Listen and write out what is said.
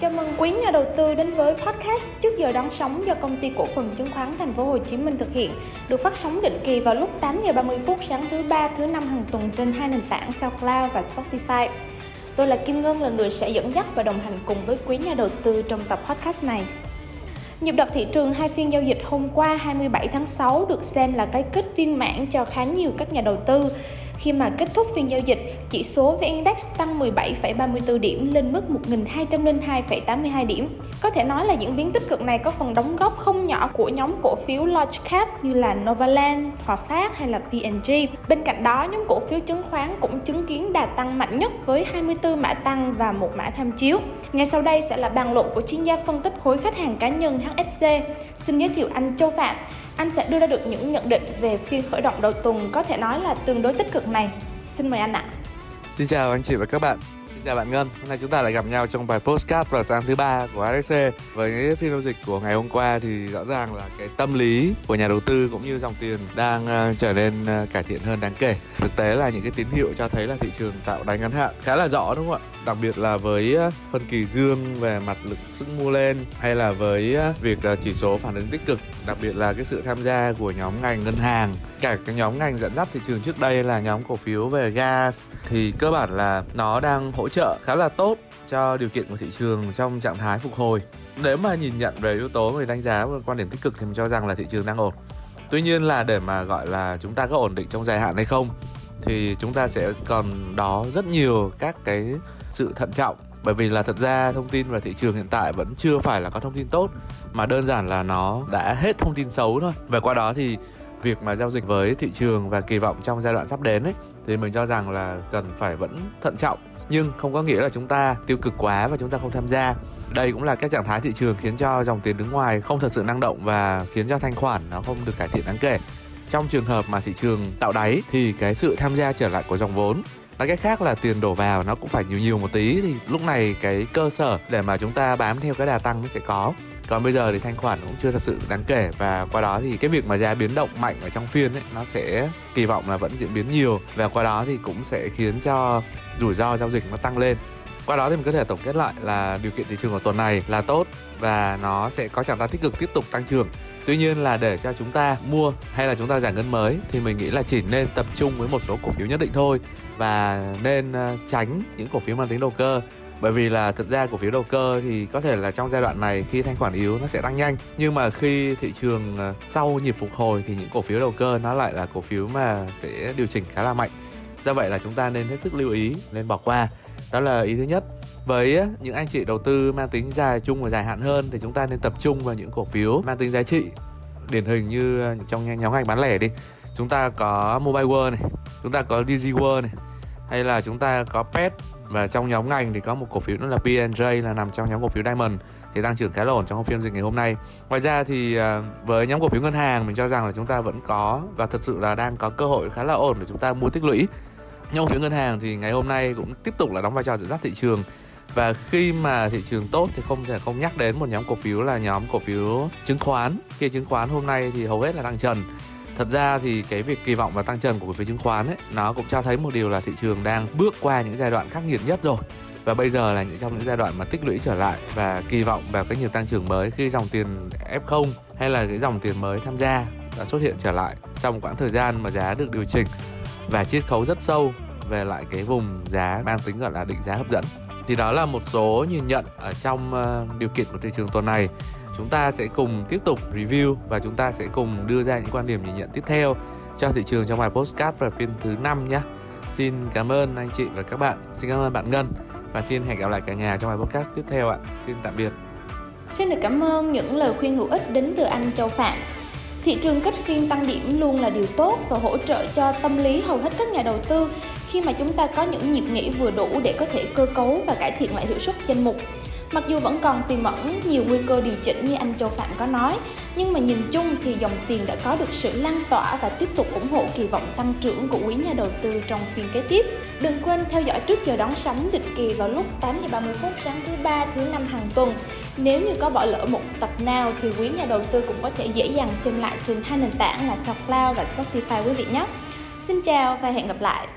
Chào mừng quý nhà đầu tư đến với podcast trước giờ đón sóng do công ty cổ phần chứng khoán Thành phố Hồ Chí Minh thực hiện, được phát sóng định kỳ vào lúc 8 giờ 30 phút sáng thứ ba, thứ năm hàng tuần trên hai nền tảng SoundCloud và Spotify. Tôi là Kim Ngân là người sẽ dẫn dắt và đồng hành cùng với quý nhà đầu tư trong tập podcast này. Nhịp đập thị trường hai phiên giao dịch hôm qua 27 tháng 6 được xem là cái kết viên mãn cho khá nhiều các nhà đầu tư khi mà kết thúc phiên giao dịch, chỉ số VN Index tăng 17,34 điểm lên mức 1.202,82 điểm. Có thể nói là diễn biến tích cực này có phần đóng góp không nhỏ của nhóm cổ phiếu large cap như là Novaland, Hòa Phát hay là P&G. Bên cạnh đó, nhóm cổ phiếu chứng khoán cũng chứng kiến đà tăng mạnh nhất với 24 mã tăng và một mã tham chiếu. Ngay sau đây sẽ là bàn luận của chuyên gia phân tích khối khách hàng cá nhân HSC. Xin giới thiệu anh Châu Phạm, anh sẽ đưa ra được những nhận định về phiên khởi động đầu tuần có thể nói là tương đối tích cực này. Xin mời anh ạ. Xin chào anh chị và các bạn. Chào bạn Ngân. Hôm nay chúng ta lại gặp nhau trong bài postcard vào sáng thứ ba của ADC. Với phiên giao dịch của ngày hôm qua thì rõ ràng là cái tâm lý của nhà đầu tư cũng như dòng tiền đang uh, trở nên uh, cải thiện hơn đáng kể. Thực tế là những cái tín hiệu cho thấy là thị trường tạo đáy ngắn hạn khá là rõ đúng không ạ? Đặc biệt là với uh, phân kỳ dương về mặt lực sức mua lên hay là với việc chỉ số phản ứng tích cực, đặc biệt là cái sự tham gia của nhóm ngành ngân hàng, cả cái nhóm ngành dẫn dắt thị trường trước đây là nhóm cổ phiếu về gas thì cơ bản là nó đang hỗ trợ khá là tốt cho điều kiện của thị trường trong trạng thái phục hồi. Nếu mà nhìn nhận về yếu tố về đánh giá và quan điểm tích cực thì mình cho rằng là thị trường đang ổn. Tuy nhiên là để mà gọi là chúng ta có ổn định trong dài hạn hay không, thì chúng ta sẽ còn đó rất nhiều các cái sự thận trọng bởi vì là thật ra thông tin về thị trường hiện tại vẫn chưa phải là có thông tin tốt, mà đơn giản là nó đã hết thông tin xấu thôi và qua đó thì việc mà giao dịch với thị trường và kỳ vọng trong giai đoạn sắp đến ấy, thì mình cho rằng là cần phải vẫn thận trọng nhưng không có nghĩa là chúng ta tiêu cực quá và chúng ta không tham gia. Đây cũng là các trạng thái thị trường khiến cho dòng tiền đứng ngoài không thật sự năng động và khiến cho thanh khoản nó không được cải thiện đáng kể. Trong trường hợp mà thị trường tạo đáy thì cái sự tham gia trở lại của dòng vốn, nói cách khác là tiền đổ vào nó cũng phải nhiều nhiều một tí thì lúc này cái cơ sở để mà chúng ta bám theo cái đà tăng nó sẽ có còn bây giờ thì thanh khoản cũng chưa thật sự đáng kể và qua đó thì cái việc mà giá biến động mạnh ở trong phiên ấy, nó sẽ kỳ vọng là vẫn diễn biến nhiều và qua đó thì cũng sẽ khiến cho rủi ro giao dịch nó tăng lên. Qua đó thì mình có thể tổng kết lại là điều kiện thị trường của tuần này là tốt và nó sẽ có trạng thái tích cực tiếp tục tăng trưởng. Tuy nhiên là để cho chúng ta mua hay là chúng ta giải ngân mới thì mình nghĩ là chỉ nên tập trung với một số cổ phiếu nhất định thôi và nên ờ, tránh những cổ phiếu mang tính đầu cơ bởi vì là thực ra cổ phiếu đầu cơ thì có thể là trong giai đoạn này khi thanh khoản yếu nó sẽ tăng nhanh. Nhưng mà khi thị trường ờ, sau nhịp phục hồi thì những cổ phiếu đầu cơ nó lại là cổ phiếu mà sẽ điều chỉnh khá là mạnh. Do vậy là chúng ta nên hết sức lưu ý, nên bỏ qua. Đó là ý thứ nhất. Với những anh chị đầu tư mang tính dài chung và dài hạn hơn thì chúng ta nên tập trung vào những cổ phiếu mang tính giá trị. Điển hình như ờ, trong nhóm ngành bán lẻ đi. Chúng ta có mobile world này, chúng ta có digi world này, hay là chúng ta có pet và trong nhóm ngành thì có một cổ phiếu nữa là P&J là nằm trong nhóm cổ phiếu Diamond thì tăng trưởng khá là ổn trong phiên dịch ngày hôm nay. Ngoài ra thì à, với nhóm cổ phiếu ngân hàng, mình cho rằng là chúng ta vẫn có và thật sự là đang có cơ hội khá là ổn để chúng ta mua tích lũy. Nhóm cổ phiếu ngân hàng thì ngày hôm nay cũng tiếp tục là đóng vai trò dẫn dắt thị trường và khi mà thị trường tốt thì không thể không nhắc đến một nhóm cổ phiếu là nhóm cổ phiếu chứng khoán. Khi chứng khoán hôm nay thì hầu hết là tăng trần thật ra thì cái việc kỳ vọng và tăng trần của cổ phiếu chứng khoán ấy, nó cũng cho thấy một điều là thị trường đang bước qua những giai đoạn khắc nghiệt nhất rồi. Và bây giờ là những trong những giai đoạn mà tích lũy trở lại và kỳ vọng vào cái nhiều tăng trưởng mới khi dòng tiền F0 hay là cái dòng tiền mới tham gia đã xuất hiện trở lại sau một quãng thời gian mà giá được điều chỉnh và chiết khấu rất sâu về lại cái vùng giá mang tính gọi là định giá hấp dẫn. Thì đó là một số nhìn nhận ở trong ờ, điều kiện của thị trường tuần này chúng ta sẽ cùng tiếp tục review và chúng ta sẽ cùng đưa ra những quan điểm nhìn nhận tiếp theo cho thị trường trong bài postcard vào phiên thứ năm nhé. Xin cảm ơn anh chị và các bạn. Xin cảm ơn bạn Ngân và xin hẹn gặp lại cả nhà trong bài podcast tiếp theo ạ. Xin tạm biệt. Xin được cảm ơn những lời khuyên hữu ích đến từ anh Châu Phạm. Thị trường kết phiên tăng điểm luôn là điều tốt và hỗ trợ cho tâm lý hầu hết các nhà đầu tư khi mà chúng ta có những nhịp nghỉ vừa đủ để có thể cơ cấu và cải thiện lại hiệu suất danh mục. Mặc dù vẫn còn tiềm ẩn nhiều nguy cơ điều chỉnh như anh Châu Phạm có nói, nhưng mà nhìn chung thì dòng tiền đã có được sự lan tỏa và tiếp tục ủng hộ kỳ vọng tăng trưởng của quý nhà đầu tư trong phiên kế tiếp. Đừng quên theo dõi trước giờ đón sóng định kỳ vào lúc 8 giờ 30 phút sáng thứ ba, thứ năm hàng tuần. Nếu như có bỏ lỡ một tập nào thì quý nhà đầu tư cũng có thể dễ dàng xem lại trên hai nền tảng là SoundCloud và Spotify quý vị nhé. Xin chào và hẹn gặp lại.